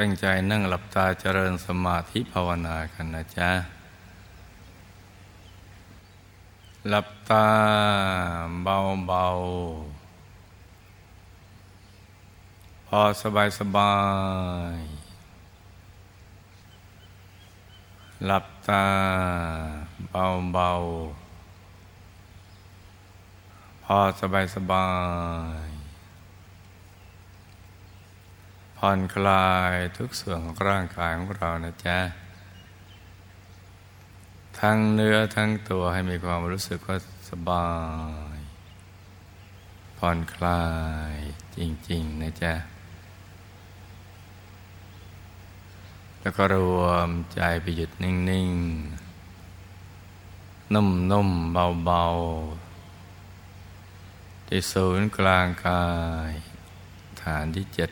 ตั้งใจนั่งหลับตาเจริญสมาธิภาวนากันนะจ๊ะ หลับตาเบาๆพอสบายสบาย หลับตาเบาๆพอสบายสบาย ผ่อนคลายทุกส่วนของร่างกายของเรานะจ๊ะ ทั้งเนื้อทั้งตัวให้มีความรู้สึกว่าสบาย ผ่อนคลายจริง ๆ นะจ๊ะ แล้วก็รวมใจไปหยุดนิ่ง ๆ นุ่ม ๆ เบา ๆ ที่ศูนย์กลางกาย ฐานที่เจ็ด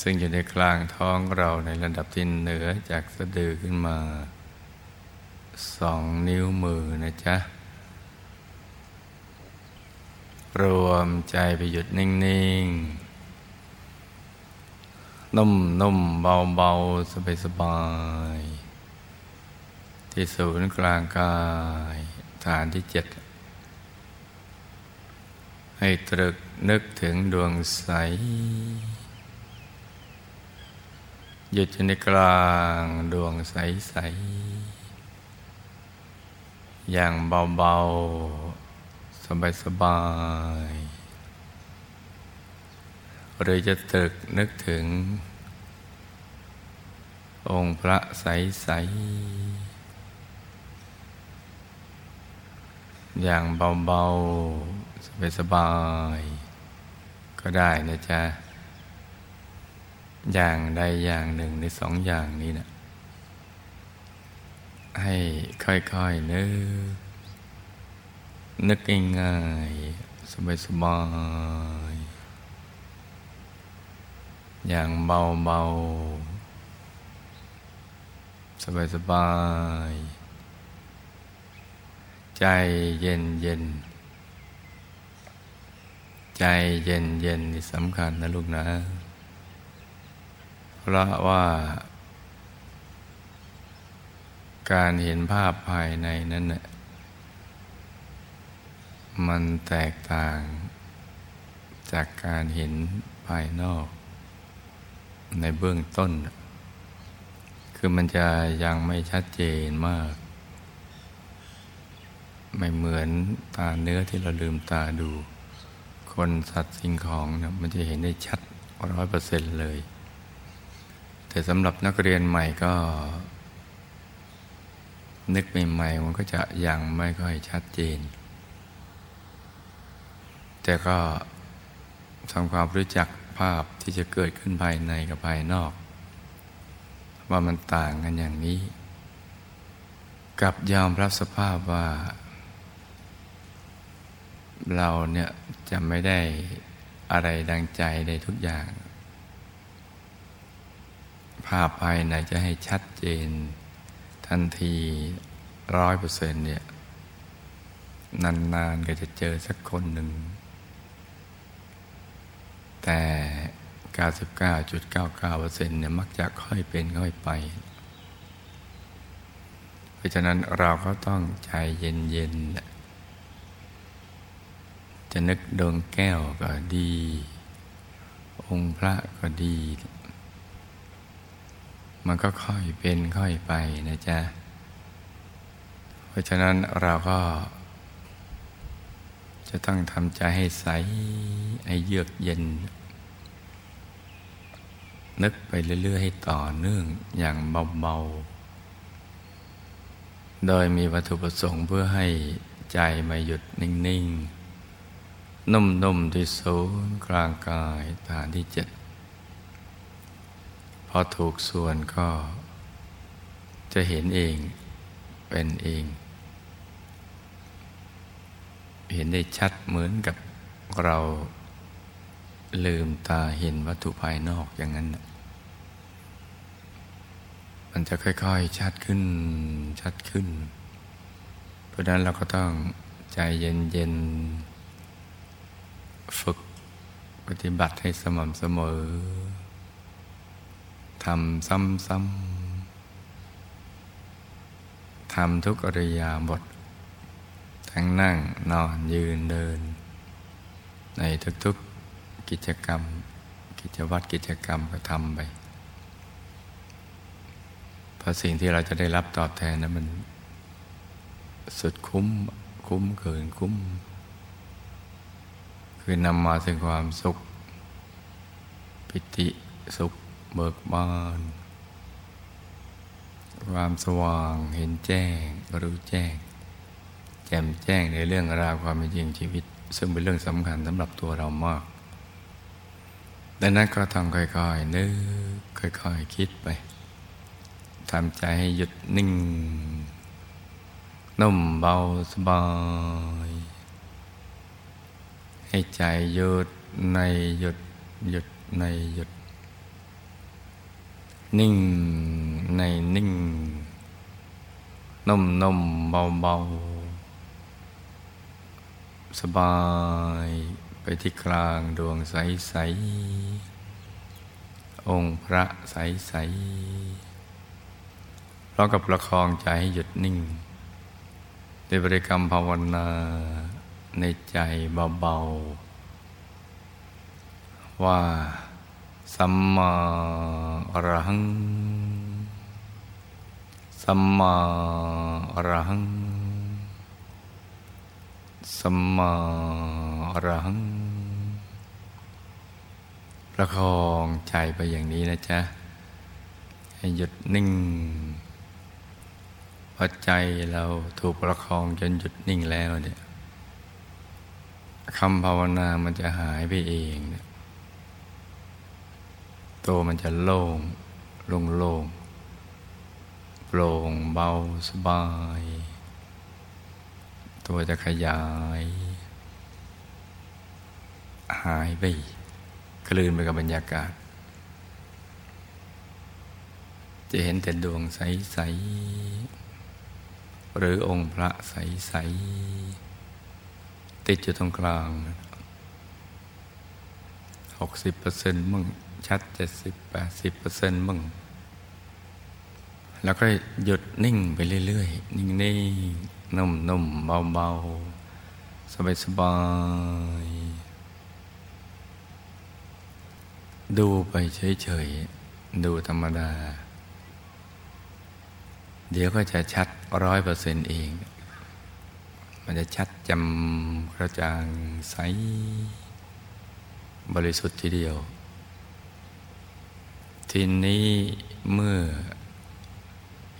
ซึ่งอยู่ในกลางท้องเราในระดับที่เหนือจากสะดือขึ้นมาสองนิ้วมือนะจ๊ะ รวมใจไปหยุดนิ่ง ๆ นุ่ม ๆ เบา ๆ สบาย ๆ ที่ศูนย์กลางกาย ฐานที่เจ็ด ให้ตรึกนึกถึงดวงใส หยุดอยู่ในกลางดวงใส ๆ อย่างเบา ๆ สบาย ๆ หรือจะตึกนึกถึง องค์พระใส ๆ อย่างเบา ๆ สบาย ๆ ก็ได้นะจ๊ะ อย่างใดอย่างหนึ่งในสองอย่างนี้นะให้ค่อยๆนึกนึกง่ายๆสบายๆอย่างเบาๆสบายๆใจเย็นเย็นใจเย็นเย็นนี่สำคัญนะลูกนะ เพราะว่า การเห็นภาพภายในนั้นน่ะมันแตกต่างจากการเห็นภายนอก ในเบื้องต้น คือมันจะยังไม่ชัดเจนมาก ไม่เหมือนตาเนื้อที่เราลืมตาดู คนสัตว์สิ่งของนะมันจะเห็นได้ชัดร้อยเปอร์เซ็นต์เลย แต่สำหรับนักเรียนใหม่ก็ นึกใหม่ๆมันก็จะยังไม่ค่อยชัดเจน แต่ก็ทำความรู้จักภาพที่จะเกิดขึ้นภายในกับภายนอก ว่ามันต่างกันอย่างนี้ กับยอมรับสภาพว่า เราเนี่ยจะไม่ได้อะไรดังใจได้ทุกอย่าง ภาพภายในจะให้ชัดเจน ทันทีร้อยเปอร์เซ็นต์เนี่ยนานๆก็จะเจอสักคนหนึ่ง แต่ 99.99%เนี่ยมักจะค่อยเป็นค่อยไป เพราะฉะนั้นเราก็ต้องใจเย็นๆ จะนึกดวงแก้วก็ดี องค์พระก็ดี มันก็ค่อยเป็นค่อยไปนะจ๊ะ เพราะฉะนั้นเราก็ จะต้องทำใจให้ใส ให้เยือกเย็น นึกไปเรื่อย ๆ ให้ต่อเนื่องอย่างเบา ๆ โดยมีวัตถุประสงค์เพื่อให้ใจมาหยุดนิ่ง ๆ นุ่ม ๆ ที่ศูนย์กลางกายฐานที่เจ็ด พอถูกส่วนก็จะเห็นเองเป็นเอง เห็นได้ชัดเหมือนกับเราลืมตาเห็นวัตถุภายนอกอย่างนั้น มันจะค่อยๆชัดขึ้นชัดขึ้น เพราะนั้นเราก็ต้องใจเย็นๆ ฝึกปฏิบัติให้สม่ำเสมอ ทำซ้ำๆทำทุกอริยาบท ทั้งนั่งนอนยืนเดิน ในทุกๆกิจกรรม กิจวัตรกิจกรรมก็ทำไปเพราะสิ่งที่เราจะได้รับตอบแทนนั้นมัน สุดคุ้มคุ้มเกินคุ้ม คือนำมาถึงความสุข ปิติสุข เบิกบานความสว่างเห็นแจ้ง รู้แจ้ง แจ่มแจ้งในเรื่องราวความเป็นจริงชีวิต ซึ่งเป็นเรื่องสำคัญสำหรับตัวเรามาก ดังนั้นก็ต้องค่อยๆ นึกค่อยๆ คิดไปทำใจให้หยุดนิ่ง นุ่มเบาสบาย ให้ใจหยุดในหยุดหยุดในหยุด นิ่งในนิ่ง นุ่มนุ่มเบาเบาสบายไปที่กลางดวงใสใสองค์พระใสใสร้อมกับประคองใจให้หยุดนิ่งในบริกรรมภาวนาในใจเบาๆว่า สัมมาอรหัง สัมมาอรหัง สัมมาอรหัง ประคองใจไปอย่างนี้นะจ๊ะ ให้หยุดนิ่งพอใจเราถูกประคองจนหยุดนิ่งแล้วเนี่ยคำภาวนามันจะหายไปเองเนี่ย ตัวมันจะโล่งโล่งโล่งโปร่งเบาสบาย ตัวจะขยาย หายไปคลื่นไปกับบรรยากาศ จะเห็นแต่ดวงใส ๆ หรือองค์พระใส ๆ ติดอยู่ตรงกลางหกสิบเปอร์เซ็นต์มึง ชัดเจ็ดสิบแปดสิบเปอร์เซ็นต์มึงแล้วก็หยุดนิ่งไปเรื่อยๆ นิ่งๆนุ่มๆ เบาๆ สบายๆ ดูไปเฉยๆ ดูธรรมดา เดี๋ยวก็จะชัดร้อยเปอร์เซ็นต์เอง มันจะชัดจำกระจ่างใส บริสุทธิ์ทีเดียว ทีนี้เมื่อ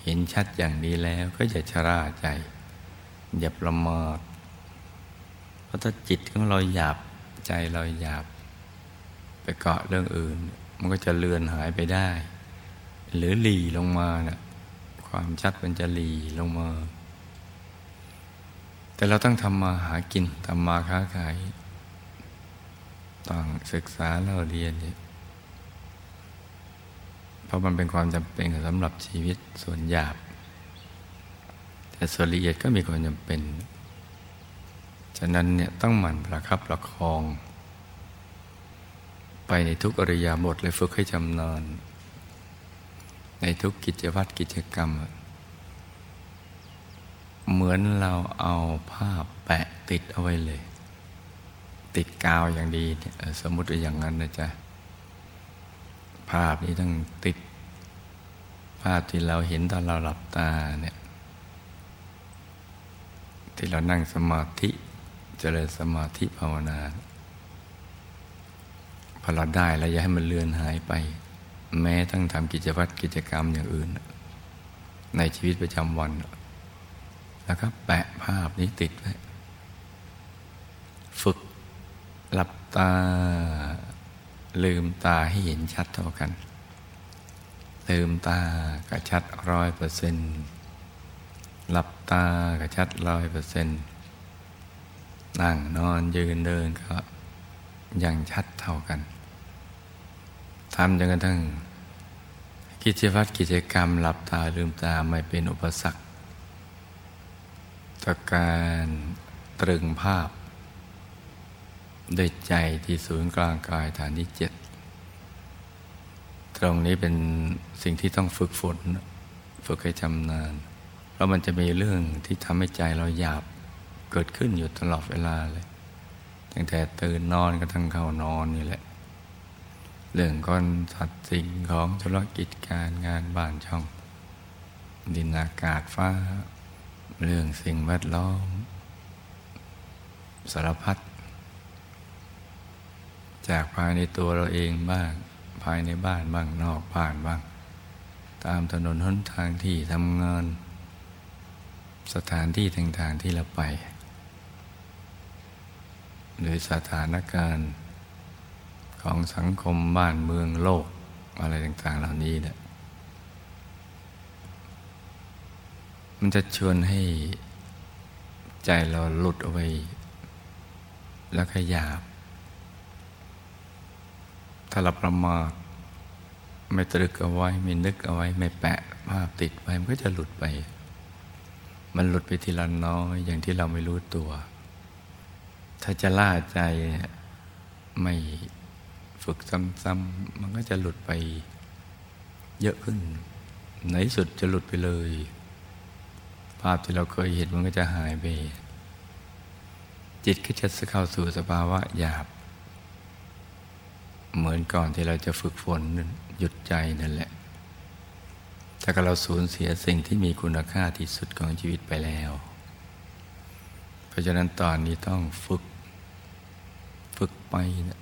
เห็นชัดอย่างนี้แล้วก็จะชราใจ อย่าประมาทเพราะถ้าจิตของเราหยาบใจเราหยาบ ไปเกาะเรื่องอื่น มันก็จะเลือนหายไปได้ หรือหลีลงมาเนะ่ยความชัดมันจะหลีลงมา แต่เราต้องทำมาหากินทำมาค้าขายต้องศึกษาเราเรียนเนี่ย เพราะมันเป็นความจำเป็นสำหรับชีวิตส่วนหยาบ แต่ส่วนละเอียดก็มีความจำเป็น ฉะนั้นเนี่ยต้องหมั่นประคับประคอง ไปในทุกอริยาบทเลยฝึกให้จำนานในทุกกิจวัตรกิจกรรม เหมือนเราเอาภาพแปะติดเอาไว้เลย ติดกาวอย่างดี สมมติอย่างนั้นนะจ๊ะ ภาพนี้ต้องติด ภาพที่เราเห็นตอนเราหลับตาเนี่ยที่เรานั่งสมาธิจเจริญสมาธิภาวนาพอเราได้แล้วอย่าให้มันเลือนหายไป แม้ทั้งทำกิจวัตรกิจกรรมอย่างอื่น ในชีวิตประจำวันแล้วก็แปะภาพนี้ติดไว้ฝึกหลับตา ลืมตาให้เห็นชัดเท่ากัน ลืมตาก็ชัดร้อยเปอร์เซ็นต์หลับตาก็ชัดร้อยเปอร์เซ็นต์นั่งนอนยืนเดินก็ยังชัดเท่ากันทำจนกระทั่ง กิจวัตรกิจกรรม หลับตาลืมตาไม่เป็นอุปสรรคต่อการตรึงภาพ ด้วยใจที่ศูนย์กลางกายฐานที่เจ็ดตรงนี้เป็นสิ่งที่ต้องฝึกฝนฝึกให้ชำนาญเพราะมันจะมีเรื่องที่ทำให้ใจเราหยาบเกิดขึ้นอยู่ตลอดเวลาเลยตั้งแต่ตื่นนอนกระทั่งเข้านอนนี่แหละ เรื่องคนสัตว์สิ่งของธุรกิจการงานบ้านช่อง ดินอากาศฟ้า เรื่องสิ่งแวดล้อม สารพัด จากภายในตัวเราเองบ้าง ภายในบ้านบ้างนอกบ้านบ้าง ตามถนนหนทางที่ทำงาน สถานที่ต่างๆที่เราไป หรือสถานการณ์ของสังคมบ้านเมืองโลกอะไรต่าง ๆ เหล่านี้เนี่ยมันจะชวนให้ใจเราหลุดเอาไปแล้วขยาบ ถ้าเราประมาทไม่ตรึกเอาไว้ ไม่นึกเอาไว้ ไม่แปะภาพติดไว้มันก็จะหลุดไป มันหลุดไปทีละน้อย อย่างที่เราไม่รู้ตัว ถ้าจะล่าใจไม่ฝึกซ้ำๆมันก็จะหลุดไปเยอะขึ้น ในสุดจะหลุดไปเลย ภาพที่เราเคยเห็นมันก็จะหายไป จิตก็จะเข้าสู่สภาวะหยาบ เหมือนก่อนที่เราจะฝึกฝนหยุดใจนั่นแหละ ถ้าเราสูญเสียสิ่งที่มีคุณค่าที่สุดของชีวิตไปแล้ว เพราะฉะนั้นตอนนี้ต้องฝึก ฝึกไปนะ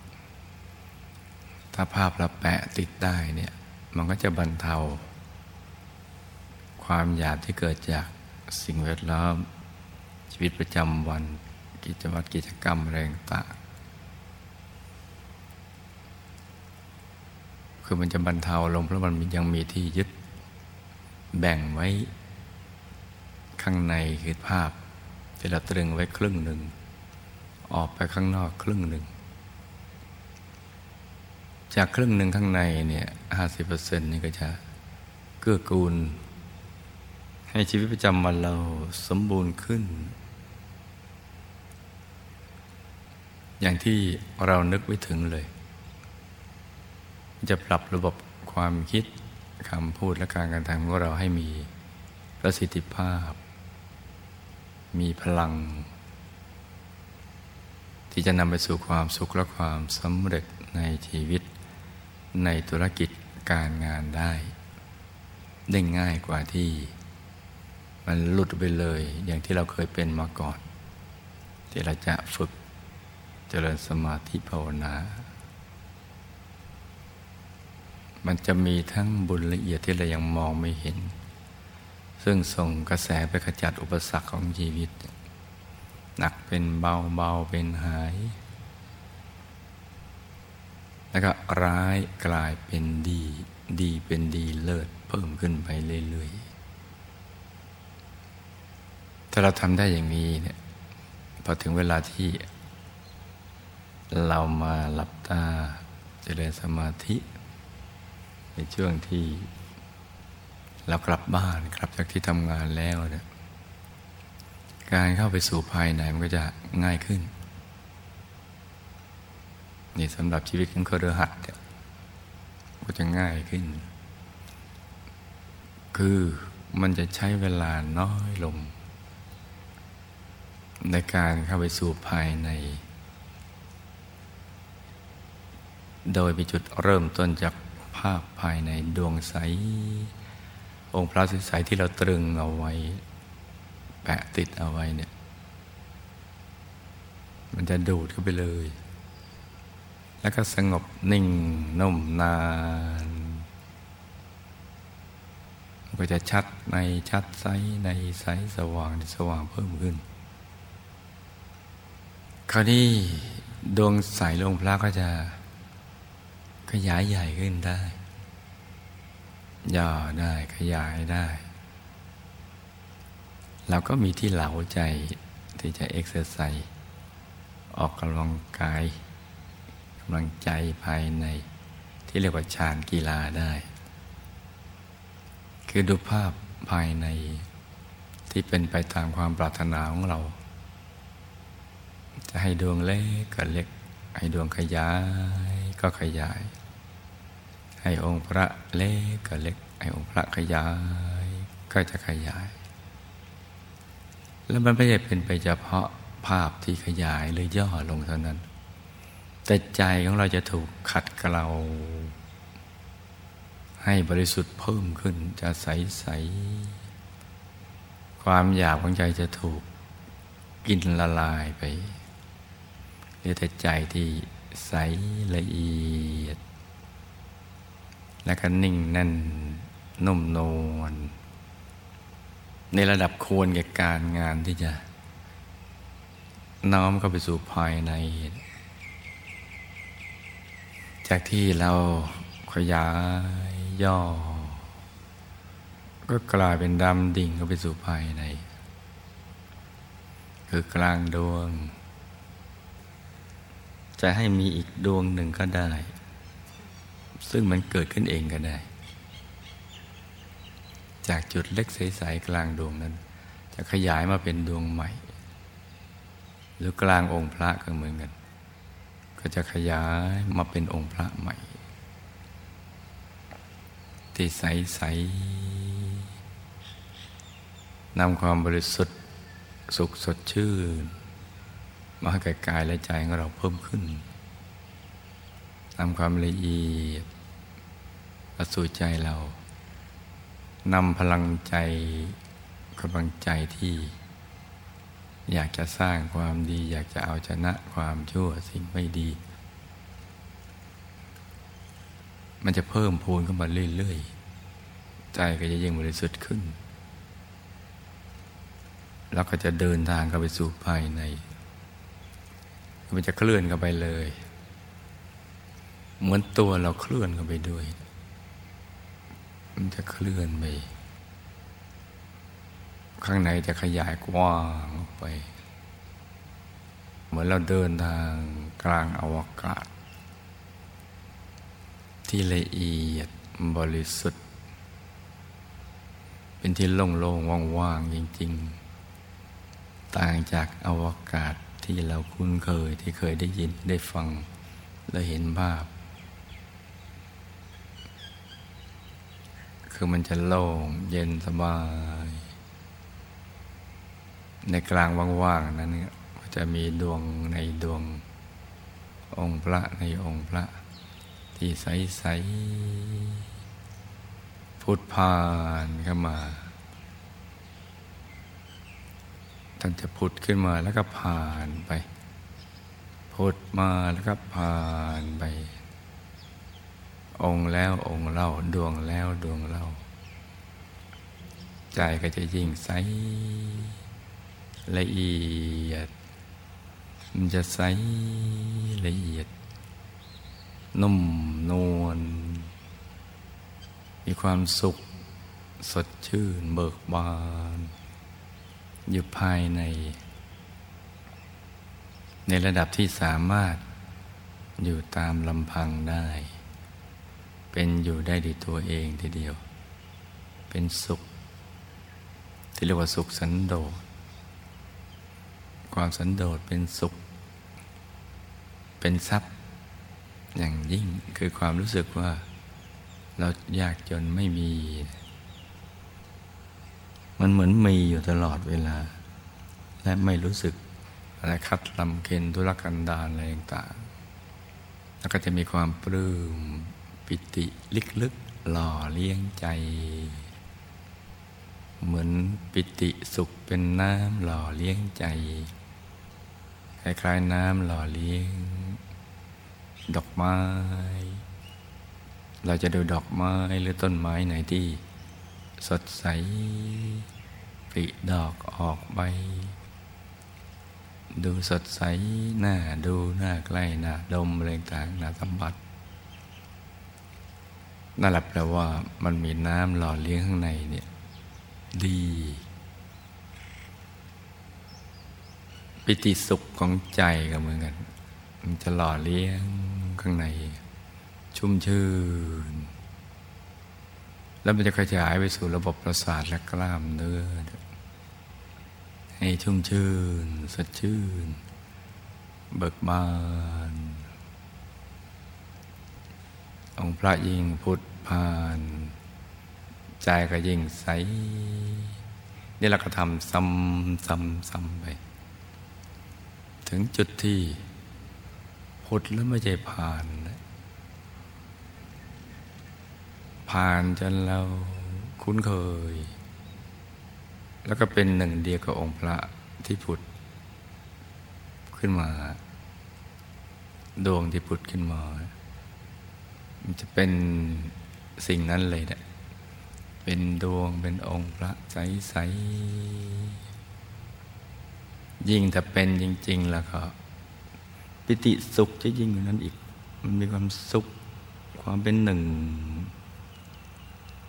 ถ้าภาพเราแปะติดได้เนี่ย มันก็จะบรรเทา ความหยาบที่เกิดจากสิ่งแวดล้อมชีวิตประจำวัน กิจวัตรกิจกรรมแรงต่าง คือมันจะบรรเทาลงเพราะมันยังมีที่ยึดแบ่งไว้ ข้างในคือภาพที่เราตรึงไว้ครึ่งหนึ่ง ออกไปข้างนอกครึ่งหนึ่ง จากครึ่งหนึ่งข้างในเนี่ยห้าสิบเปอร์เซ็นต์นี่ก็จะเกื้อกูล ให้ชีวิตประจำวันเราสมบูรณ์ขึ้น อย่างที่เรานึกไว้ถึงเลย จะปรับระบบความคิดคำพูดและการกระทำของเราให้มีประสิทธิภาพ มีพลัง ที่จะนำไปสู่ความสุขและความสำเร็จในชีวิต ในธุรกิจการงานได้ ได้ง่ายกว่าที่ มันหลุดไปเลยอย่างที่เราเคยเป็นมาก่อน ที่เราจะฝึกเจริญสมาธิภาวนา มันจะมีทั้งบุญละเอียดที่เรายังมองไม่เห็น ซึ่งส่งกระแสไปขจัดอุปสรรคของชีวิต หนักเป็นเบาเบาเป็นหาย แล้วก็ร้ายกลายเป็นดี ดีเป็นดีเลิศเพิ่มขึ้นไปเรื่อยๆ ถ้าเราทำได้อย่างนี้เนี่ยพอถึงเวลาที่เรามาหลับตาเจริญสมาธิ ในช่วงที่เรากลับบ้านกลับจากที่ทำงานแล้วเนี่ยการเข้าไปสู่ภายในมันก็จะง่ายขึ้น นี่สำหรับชีวิตของเครือหัดก็จะง่ายขึ้น คือมันจะใช้เวลาน้อยลง ในการเข้าไปสู่ภายใน โดยมีจุดเริ่มต้นจาก ภาพภายในดวงใส องค์พระสใสที่เราตรึงเอาไว้ แปะติดเอาไว้เนี่ย มันจะดูดเข้าไปเลย แล้วก็สงบนิ่งนุ่มนานก็จะชัดในชัดใสในใสสว่างสว่างเพิ่มขึ้น คราวนี้ดวงใสลงพระก็จะ ขยายใหญ่ขึ้นได้ ย่อได้ขยายได้ เราก็มีที่เหลาใจที่จะเอ็กซ์ไซส์ออกกำลังกายกำลังใจภายใน ที่เรียกว่าฌานกีฬาได้ คือดูภาพภายในที่เป็นไปตามความปรารถนาของเรา จะให้ดวงเล็กกับเล็ก ให้ดวงขยายก็ขยาย ให้องค์พระเล็กก็เล็กให้องค์พระขยายก็จะขยาย แล้วมันไม่ใช่เป็นไปเฉพาะภาพที่ขยายหรือย่อลงเท่านั้น แต่ใจของเราจะถูกขัดเกลาให้บริสุทธิ์เพิ่มขึ้นจะใสใสความอยากของใจจะถูกกินละลายไปเหลือแต่ใจที่ใสละเอียด และก็นิ่งแน่นนุ่มนวลในระดับควรแก่การงานที่จะน้อมเข้าไปสู่ภายใน จากที่เราขยายย่อ ก็กลายเป็นดำดิ่งเข้าไปสู่ภายใน คือกลางดวง จะให้มีอีกดวงหนึ่งก็ได้ ซึ่งมันเกิดขึ้นเองก็ได้ จากจุดเล็กใสๆกลางดวงนั้น จะขยายมาเป็นดวงใหม่ หรือกลางองค์พระก็เหมือนกัน ก็จะขยายมาเป็นองค์พระใหม่ที่ใสๆนำความบริสุทธิ์สุขสดชื่น มาให้กายและใจของเราเพิ่มขึ้น นำความละเอียดมาสู่ใจเรานำพลังใจกำลังใจที่ อยากจะสร้างความดี อยากจะเอาชนะความชั่วสิ่งไม่ดี มันจะเพิ่มพูนขึ้นมาเรื่อยๆ ใจก็จะยิ่งบริสุทธิ์ขึ้น แล้วก็จะเดินทางเข้าไปสู่ภายใน มันจะเคลื่อนเข้าไปเลย เหมือนตัวเราเคลื่อนเข้าไปด้วย มันจะเคลื่อนไป ข้างในจะขยายกว้างออกไป เหมือนเราเดินทางกลางอวกาศ ที่ละเอียดบริสุทธิ์ เป็นที่โล่งๆว่างๆจริง ๆ ต่างจากอวกาศที่เราคุ้นเคยที่เคยได้ยินได้ฟังและเห็นภาพ คือมันจะโล่งเย็นสบาย ในกลางว่างๆนั้นก็จะมีดวงในดวง องค์พระในองค์พระ ที่ใสๆพุทผ่านเข้ามาท่านจะพุทธขึ้นมาแล้วก็ผ่านไป พุทธมาแล้วก็ผ่านไป องค์แล้วองค์เล่าดวงแล้วดวงเล่า ใจก็จะยิ่งใสละเอียด มันจะใสละเอียด นุ่มนวลมีความสุขสดชื่นเบิกบาน อยู่ภายใน ในระดับที่สามารถอยู่ตามลำพังได้ เป็นอยู่ได้ดีตัวเองทีเดียว เป็นสุข ที่เรียกว่าสุขสันโดษ ความสันโดษเป็นสุข เป็นทรัพย์ อย่างยิ่งคือความรู้สึกว่า เรายากจนไม่มี มันเหมือนมีอยู่ตลอดเวลา และไม่รู้สึกอะไรคัดลำเค็นทุรกันดารอะไรต่างๆแล้วก็จะมีความปลื้ม ปิติลึกๆหล่อเลี้ยงใจ เหมือนปิติสุขเป็นน้ำหล่อเลี้ยงใจ คล้ายๆน้ำหล่อเลี้ยง ดอกไม้ เราจะดูดอกไม้หรือต้นไม้ไหนที่ สดใสปริดอกออกใบดูสดใสหน้าดูหน้าใกล้หน้าดมอะไรต่างหน้าสัมผัส นั่นแหละแปลว่ามันมีน้ำหล่อเลี้ยงข้างในเนี่ยดี ปิติสุขของใจก็เหมือนกัน มันจะหล่อเลี้ยงข้างใน ชุ่มชื่น แล้วมันจะขยายไปสู่ระบบประสาทและกล้ามเนื้อ ให้ชุ่มชื่น สดชื่น เบิกบาน องค์พระยิ่งพุทธพาน ใจก็ยิ่งใสนี่เราก็ทำซ้ำซ้ำซ้ำไป ถึงจุดที่พุทธแล้วไม่ใช่ผ่าน ผ่านจนเราคุ้นเคย แล้วก็เป็นหนึ่งเดียวกับองค์พระที่ผุด ขึ้นมา ดวงที่ผุดขึ้นมา มันจะเป็นสิ่งนั้นเลยเนี่ยเป็นดวงเป็นองค์พระใสๆยิ่งถ้าเป็นจริง ๆ แล้วก็ปิติสุขจะยิ่งกว่านั้นอีก มันมีความสุข ความเป็นหนึ่ง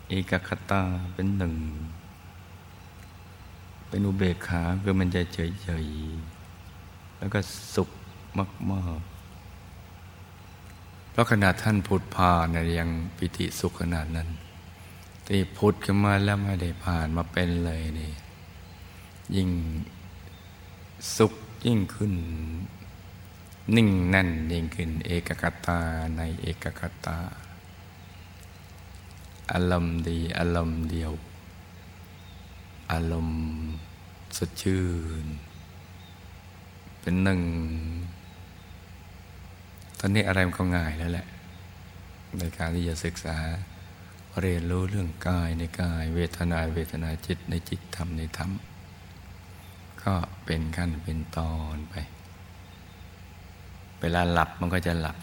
เอกคตาเป็นหนึ่ง เป็นอุเบกขาคือมันจะเฉยๆแล้วก็สุขมากๆ ราะขนาดท่านพุทธพาเนี่ยยังปิติสุขขนาดนั้นที่พุทธขึ้นมาแล้วไม่ได้ผ่านมาเป็นเลยนี่ยิ่งสุขยิ่งขึ้น นิ่งแน่นยิ่งขึ้น เอกกตาในเอกกตา อารมณ์ดีอารมณ์เดียว อารมณ์สดชื่น เป็นหนึ่ง ตอนนี้อะไรมันก็ง่ายแล้วแหละ ในการที่จะศึกษาเรียนรู้เรื่องกายในกาย เวทนาเวทนาจิตในจิตธรรมในธรรม ก็เป็นขั้นเป็นตอนไป เวลาหลับมันก็จะหลับ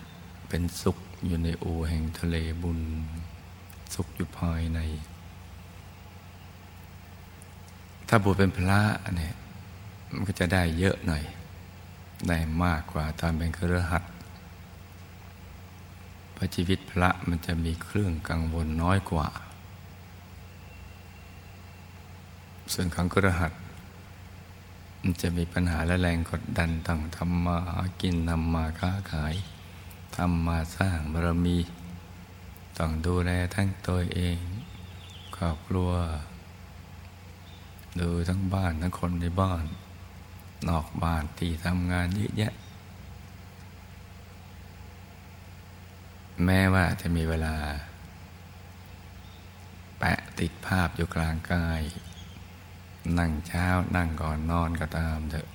เป็นสุขอยู่ในอูแห่งทะเลบุญ สุขอยู่ภายใน ถ้าบุเป็นพระเนี่ยมันก็จะได้เยอะหน่อย ได้มากกว่าตอนเป็นเครือขัด พระชีวิตพระมันจะมีเครื่องกังวลน้อยกว่า ส่วนของกระหัตมันจะมีปัญหาและแรงกดดันต้องทำมาหากินนำมาค้าขายทำมาสร้างบารมี ต้องดูแลทั้งตัวเองครอบครัว ดูทั้งบ้านทั้งคนในบ้าน นอกบ้านที่ทำงานเยอะแยะ แม้ว่าจะมีเวลา แปะติดภาพอยู่กลางกาย นั่งเช้านั่งก่อนนอนก็ตามเถอะ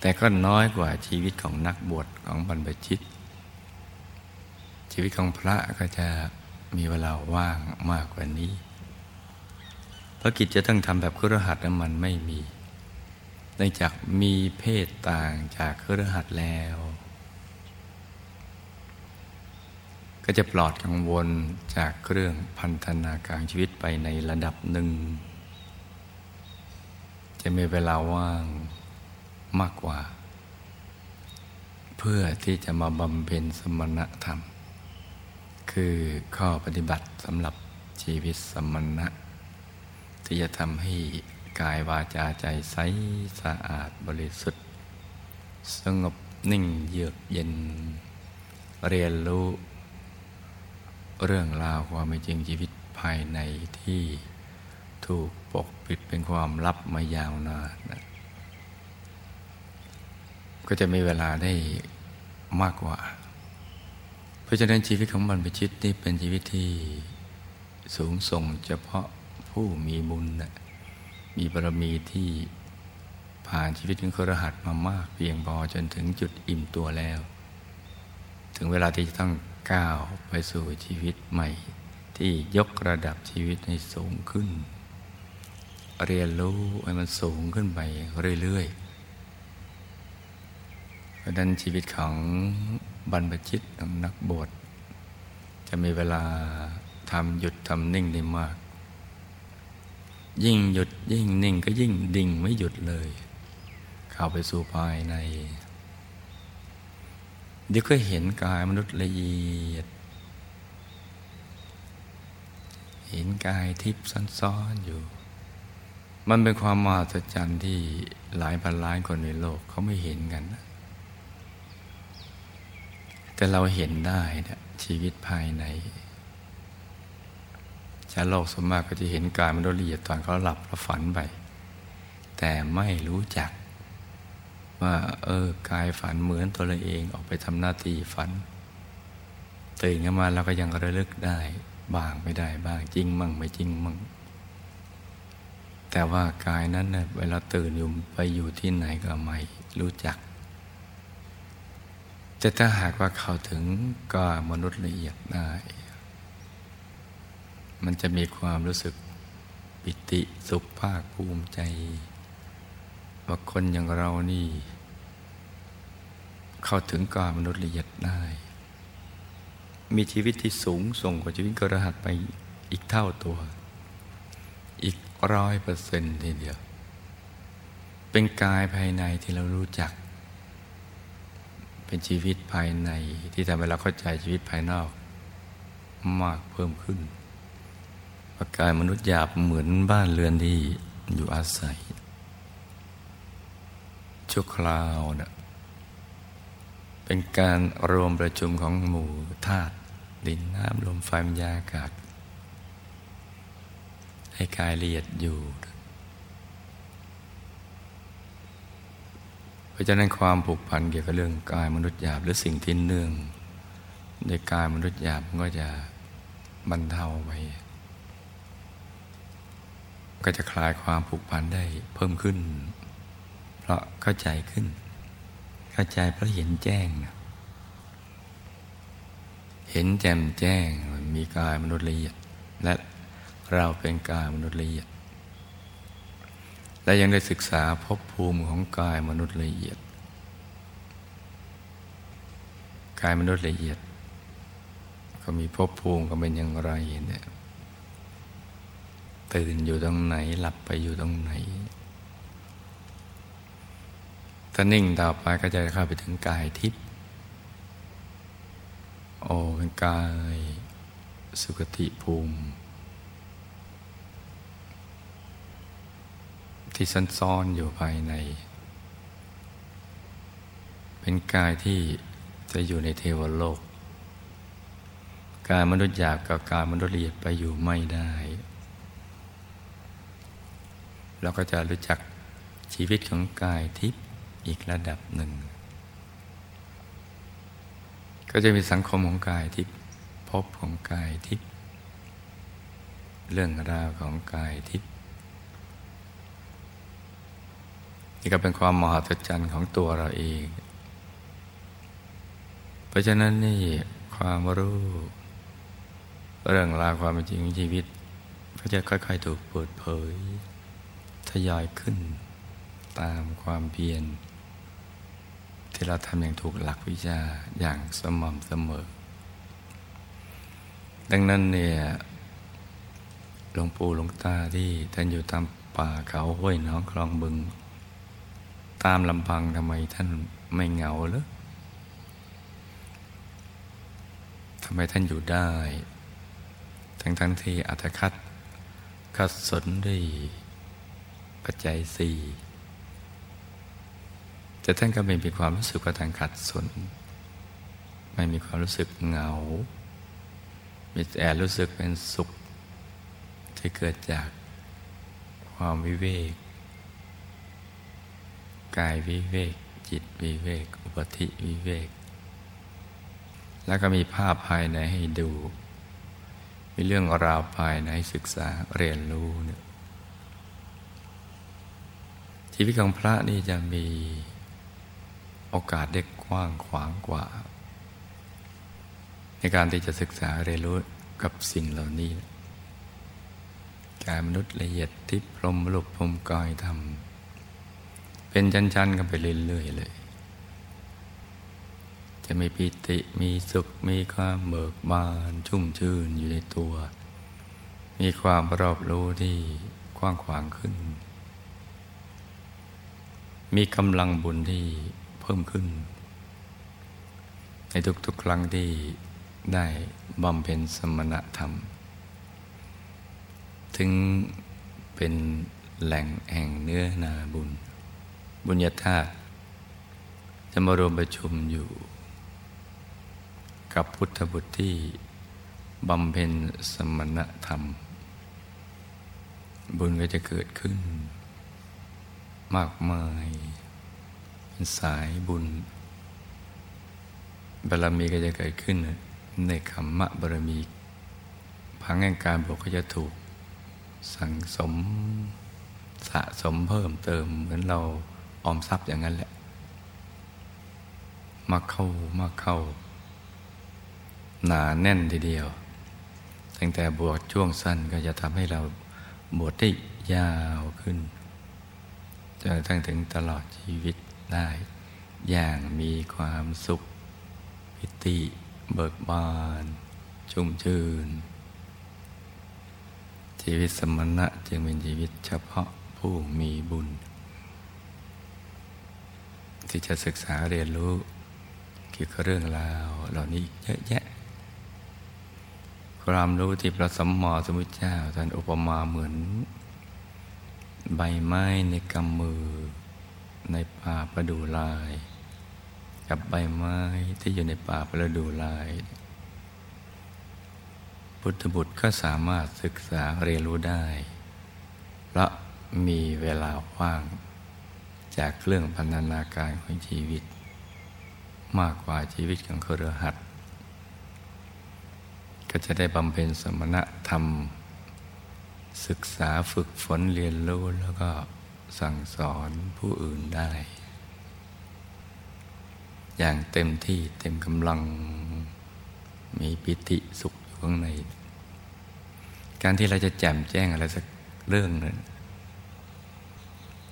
แต่ก็น้อยกว่าชีวิตของนักบวชของบรรพชิต ชีวิตของพระก็จะมีเวลาว่างมากกว่านี้ เพราะกิจจะต้องทำแบบครหัสนั้นมันไม่มีเนื่องจากมีเพศต่างจากครหัสแล้ว ก็จะปลอดกังวลจากเครื่องพันธนาการชีวิตไปในระดับหนึ่ง จะมีเวลาว่างมากกว่า เพื่อที่จะมาบำเพ็ญสมณธรรม คือข้อปฏิบัติสำหรับชีวิตสมณะ ที่จะทำให้กายวาจาใจใสสะอาดบริสุทธิ์ สงบนิ่งเยือกเย็น เรียนรู้ เรื่องราวความเป็นจริงชีวิตภายในที่ถูกปกปิดเป็นความลับมายาวนานนะก็จะมีเวลาได้มากกว่า เพราะฉะนั้นชีวิตของบรรพชิตนี่เป็นชีวิตที่สูงส่งเฉพาะผู้มีบุญนะมีบารมีที่ผ่านชีวิตของครหัสมามาก เพียงพอจนถึงจุดอิ่มตัวแล้ว ถึงเวลาที่จะต้อง ก้าวไปสู่ชีวิตใหม่ ที่ยกระดับชีวิตให้สูงขึ้น เรียนรู้ให้มันสูงขึ้นไปเรื่อยๆ เพราะนั้นชีวิตของบรรพชิตของนักบวชจะมีเวลาทำหยุดทำนิ่งได้มาก ยิ่งหยุดยิ่งนิ่งก็ยิ่งดิ่งไม่หยุดเลย เข้าไปสู่ภายใน เดี๋ยวก็เห็นกายมนุษย์ละเอียด เห็นกายทิพย์ซ้อนๆอยู่ มันเป็นความมหัศจรรย์ที่หลายพันล้านคนในโลกเขาไม่เห็นกันนะแต่เราเห็นได้นะชีวิตภายในชาวโลกสมมากก็จะเห็นกายมนุษย์ละเอียดตอนเขาหลับแล้วฝันไป แต่ไม่รู้จัก ว่า เออกายฝันเหมือนตัวเราเองออกไปทำหน้าที่ฝัน ตื่นขึ้นมาเราก็ยังระลึกได้ บ้างไม่ได้บ้างจริงมั่งไม่จริงมั่งแต่ว่ากายนั้นเน่ยเวลาตื่นอยู่ไปอยู่ที่ไหนก็ไม่รู้จัก แต่ถ้าหากว่าเข้าถึงกายมนุษย์ละเอียดได้ มันจะมีความรู้สึกปิติสุขภาคภูมิใจ ว่าคนอย่างเรานี่ เข้าถึงกายมนุษย์ละเอียดได้ มีชีวิตที่สูงส่งกว่าชีวิตกระหัสไปอีกเท่าตัว อีกร้อยเปอร์เซ็นต์ทีเดียว เป็นกายภายในที่เรารู้จัก เป็นชีวิตภายในที่ทำให้เราเข้าใจชีวิตภายนอก มากเพิ่มขึ้นกายมนุษย์หยาบเหมือนบ้านเรือนที่อยู่อาศัย ชั่วคราวนะ่ะเป็นการรวมประชุมของหมู่ธาตุดินน้ำลมไฟมยาอากาศ ให้กายละเอียดอยู่ เพราะฉะนั้นความผูกพันเกี่ยวกับเรื่องกายมนุษย์หยาบหรือสิ่งที่เนื่องในกายมนุษย์หยาบก็จะบรรเทาไปก็จะคลายความผูกพันได้เพิ่มขึ้น ราะเข้าใจขึ้น เข้าใจเพราะเห็นแจ้งเห็นแจ่มแจ้งมีกายมนุษย์ละเอียด และเราเป็นกายมนุษย์ละเอียด และยังได้ศึกษาภพภูมิของกายมนุษย์ละเอียด กายมนุษย์ละเอียด ก็มีภพภูมิก็เป็นอย่างไรเนี่ยตื่นอยู่ตรงไหนหลับไปอยู่ตรงไหน ถ้านิ่งต่อไปก็จะเข้าไปถึงกายทิพย์โอ้เป็นกายสุขติภูมิ ที่ซ่อนอยู่ภายใน เป็นกายที่จะอยู่ในเทวโลก กายมนุษย์หยาบกับกายมนุษย์ละเอียดไปอยู่ไม่ได้เราก็จะรู้จักชีวิตของกายทิพย์ อีกระดับหนึ่ง ก็จะมีสังคมของกายทิพย์พบของกายทิพย์เรื่องราวของกายทิพย์นี่ก็เป็นความมหัศจรรย์ของตัวเราเอง เพราะฉะนั้นนี่ความรู้ เรื่องราวความจริงของชีวิต ก็จะค่อย ๆ ถูกเปิดเผย ทยอยขึ้นตามความเพียร ที่เราทำอย่างถูกหลักวิชาอย่างสม่ำเสมอ ดังนั้นเนี่ยหลวงปู่หลวงตาที่ท่านอยู่ตามป่าเขาห้วยน้องคลองบึง ตามลำพังทำไมท่านไม่เหงาเลยทำไมท่านอยู่ได้ ทั้งทั้งที่อัตคัดขัดสนด้วยปัจจัยสี่ แต่ท่านก็ไม่มีความรู้สึกว่าท่านขัดสน ไม่มีความรู้สึกเหงา มีแต่รู้สึกเป็นสุข ที่เกิดจากความวิเวก กายวิเวก จิตวิเวก อุปธิวิเวก แล้วก็มีภาพภายในให้ดู มีเรื่องราวภายในศึกษาเรียนรู้เนี่ยชีวิตของพระนี่จะมี โอกาสได้กว้างขวางกว่า ในการที่จะศึกษาเรียนรู้กับสิ่งเหล่านี้ กายมนุษย์ละเอียดทิพย์พรมลุกพรมกายธรรมเป็นชั้นๆกันไปเรื่อยๆเลย จะมีปิติมีสุขมีความเบิกบานชุ่มชื่นอยู่ในตัว มีความรอบรู้ที่กว้างขวางขึ้น มีกำลังบุญที่ เพิ่มขึ้น ในทุกๆครั้งที่ได้บำเพ็ญสมณธรรม ถึงเป็นแหล่งแห่งเนื้อนาบุญ บุญญาธาตุจะมารวมประชุมอยู่ กับพุทธบุตรที่บำเพ็ญสมณธรรม บุญก็จะเกิดขึ้น มากมาย สายบุญบารมีก็จะเกิดขึ้นในคำมะบารมีพังแห่งการบวกก็จะถูกสั่งสมสะสมเพิ่มเติม เหมือนเราออมทรัพย์อย่างนั้นแหละ มาเข้ามาเข้า หนาแน่นทีเดียว ตั้งแต่บวชช่วงสั้นก็จะทำให้เราบวชได้ยาวขึ้นจนทั้งถึงตลอดชีวิต ได้ อย่างมีความสุขปิติเบิกบาน ชุ่มชื่น ชีวิตสมณะจึงเป็นชีวิตเฉพาะผู้มีบุญ ที่จะศึกษาเรียนรู้ เกี่ยวกับเรื่องราวเหล่านี้เยอะแยะ ความรู้ที่พระสัมมาสัมพุทธเจ้าท่านอุปมาเหมือน ใบไม้ในกำมือ ในป่าประดูลาย กับใบไม้ที่อยู่ในป่าประดูลาย พุทธบุตรก็สามารถศึกษาเรียนรู้ได้เพราะมีเวลาว่าง จากเรื่องพันนาการของชีวิต มากกว่าชีวิตของเครือหัดก็จะได้บำเพ็ญสมณธรรม ศึกษาฝึกฝนเรียนรู้แล้วก็ สั่งสอนผู้อื่นได้ อย่างเต็มที่เต็มกำลังมีปิติสุขอยู่ข้างใน การที่เราจะแจ่มแจ้งอะไรสักเรื่องนึง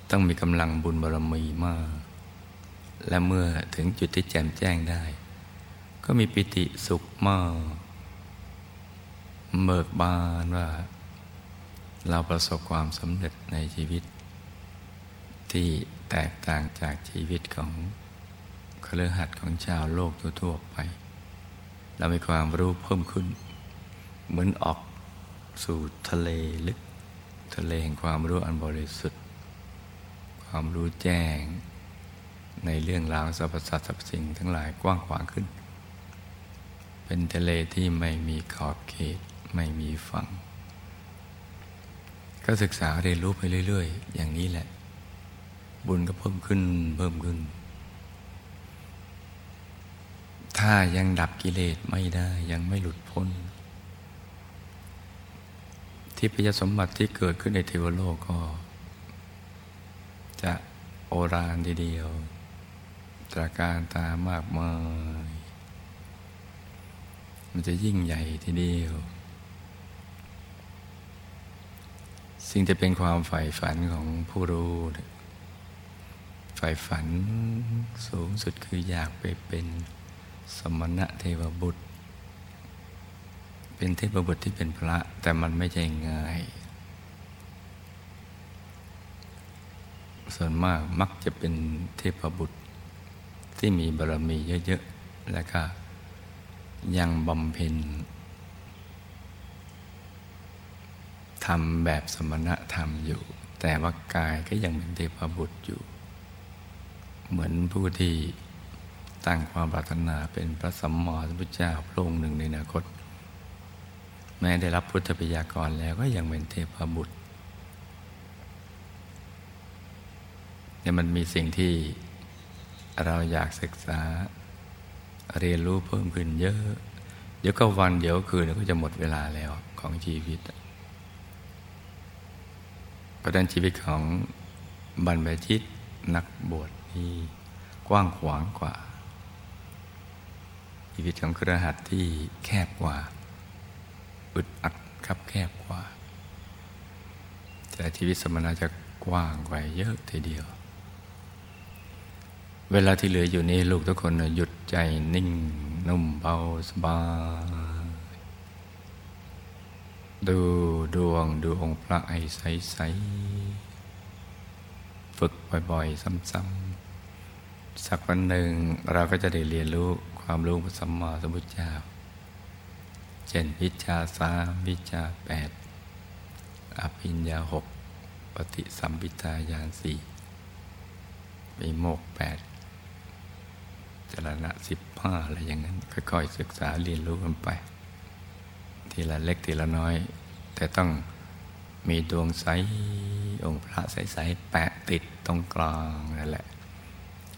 ต้องมีกำลังบุญบารมีมาก และเมื่อถึงจุดที่แจ่มแจ้งได้ ก็มีปิติสุขมากเบิกบานว่า เราประสบความสำเร็จในชีวิต ที่แตกต่างจากชีวิตของเครือขัดของชาวโลกทั่วๆไป เรามีความรู้เพิ่มขึ้น เหมือนออกสู่ทะเลลึก ทะเลแห่งความรู้อันบริสุทธิ์ ความรู้แจ้ง ในเรื่องราวสรรพสัตว์สรรพสิ่งทั้งหลายกว้างขวางขึ้น เป็นทะเลที่ไม่มีขอบเขตไม่มีฝั่ง ก็ศึกษาเรียนรู้ไปเรื่อย ๆ อย่างนี้แหละ บุญก็เพิ่มขึ้น เพิ่มขึ้น ถ้ายังดับกิเลสไม่ได้ยังไม่หลุดพ้น ที่พยสมบัติที่เกิดขึ้นในเทวโลกก็ จะโอรานทีเดียวตราการตามากมาย มันจะยิ่งใหญ่ทีเดียวสิ่งที่เป็นความใฝ่ฝันของผู้รู้ ใฝ่ฝันสูงสุดคืออยากไปเป็นสมณะเทวบุตร เป็นเทพบุตรที่เป็นพระแต่มันไม่ใช่ง่าย ส่วนมากมักจะเป็นเทพบุตรที่มีบารมีเยอะๆ และก็ยังบำเพ็ญทำแบบสมณะธรรมอยู่ แต่ว่ากายก็ยังเป็นเทพบุตรอยู่ เหมือนผู้ที่ตั้งความปรารถนาเป็นพระสัมมาสัมพุทธเจ้าพระองค์หนึ่งในอนาคต แม้ได้รับพุทธปยากรแล้วก็ยังเป็นเทพบุตรเนี่ยมันมีสิ่งที่เราอยากศึกษา เรียนรู้เพิ่มขึ้นเยอะ เดี๋ยวก็วันเดี๋ยวคืนก็จะหมดเวลาแล้วของชีวิตประดันชีวิตของบรรพชิตนักบวช นี่กว้างขวางกว่า ชีวิตของครหัสที่แคบกว่าอึดอัดคับแคบกว่า แต่ชีวิตสมณะจะกว้างกว่าเยอะทีเดียว เวลาที่เหลืออยู่นี้ลูกทุกคนหยุดใจนิ่ง นุ่มเบาสบายดูดวงดูองค์พระไอ้ใส ๆ ฝึกบ่อย ๆ ซ้ำๆ สักวันหนึ่งเราก็จะได้เรียนรู้ความรู้พระสัมมาสัมพุทธเจ้า เช่นวิชาสามวิชาแปดอภิญญาหกปฏิสัมพิทายานสี่มีโมกแปดจรณะสิบห้าอะไรอย่างนั้น ค่อยๆศึกษาเรียนรู้กันไป ทีละเล็กทีละน้อย แต่ต้องมีดวงใสองค์พระใสๆแปะติดตรงกลางนั่นแหละ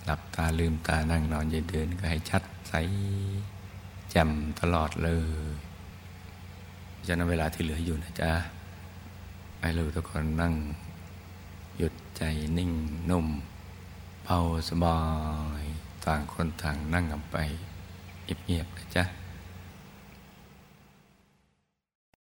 หลับตาลืมตานั่งนอนยืนเดินก็ให้ชัดใสแจ่มตลอดเลยฉะนั้นเวลาที่เหลืออยู่นะจ๊ะให้เราทุกคนนั่ง หยุดใจนิ่งนุ่มเบาสบาย ต่างคนต่างนั่งกันไปเงียบๆนะจ๊ะ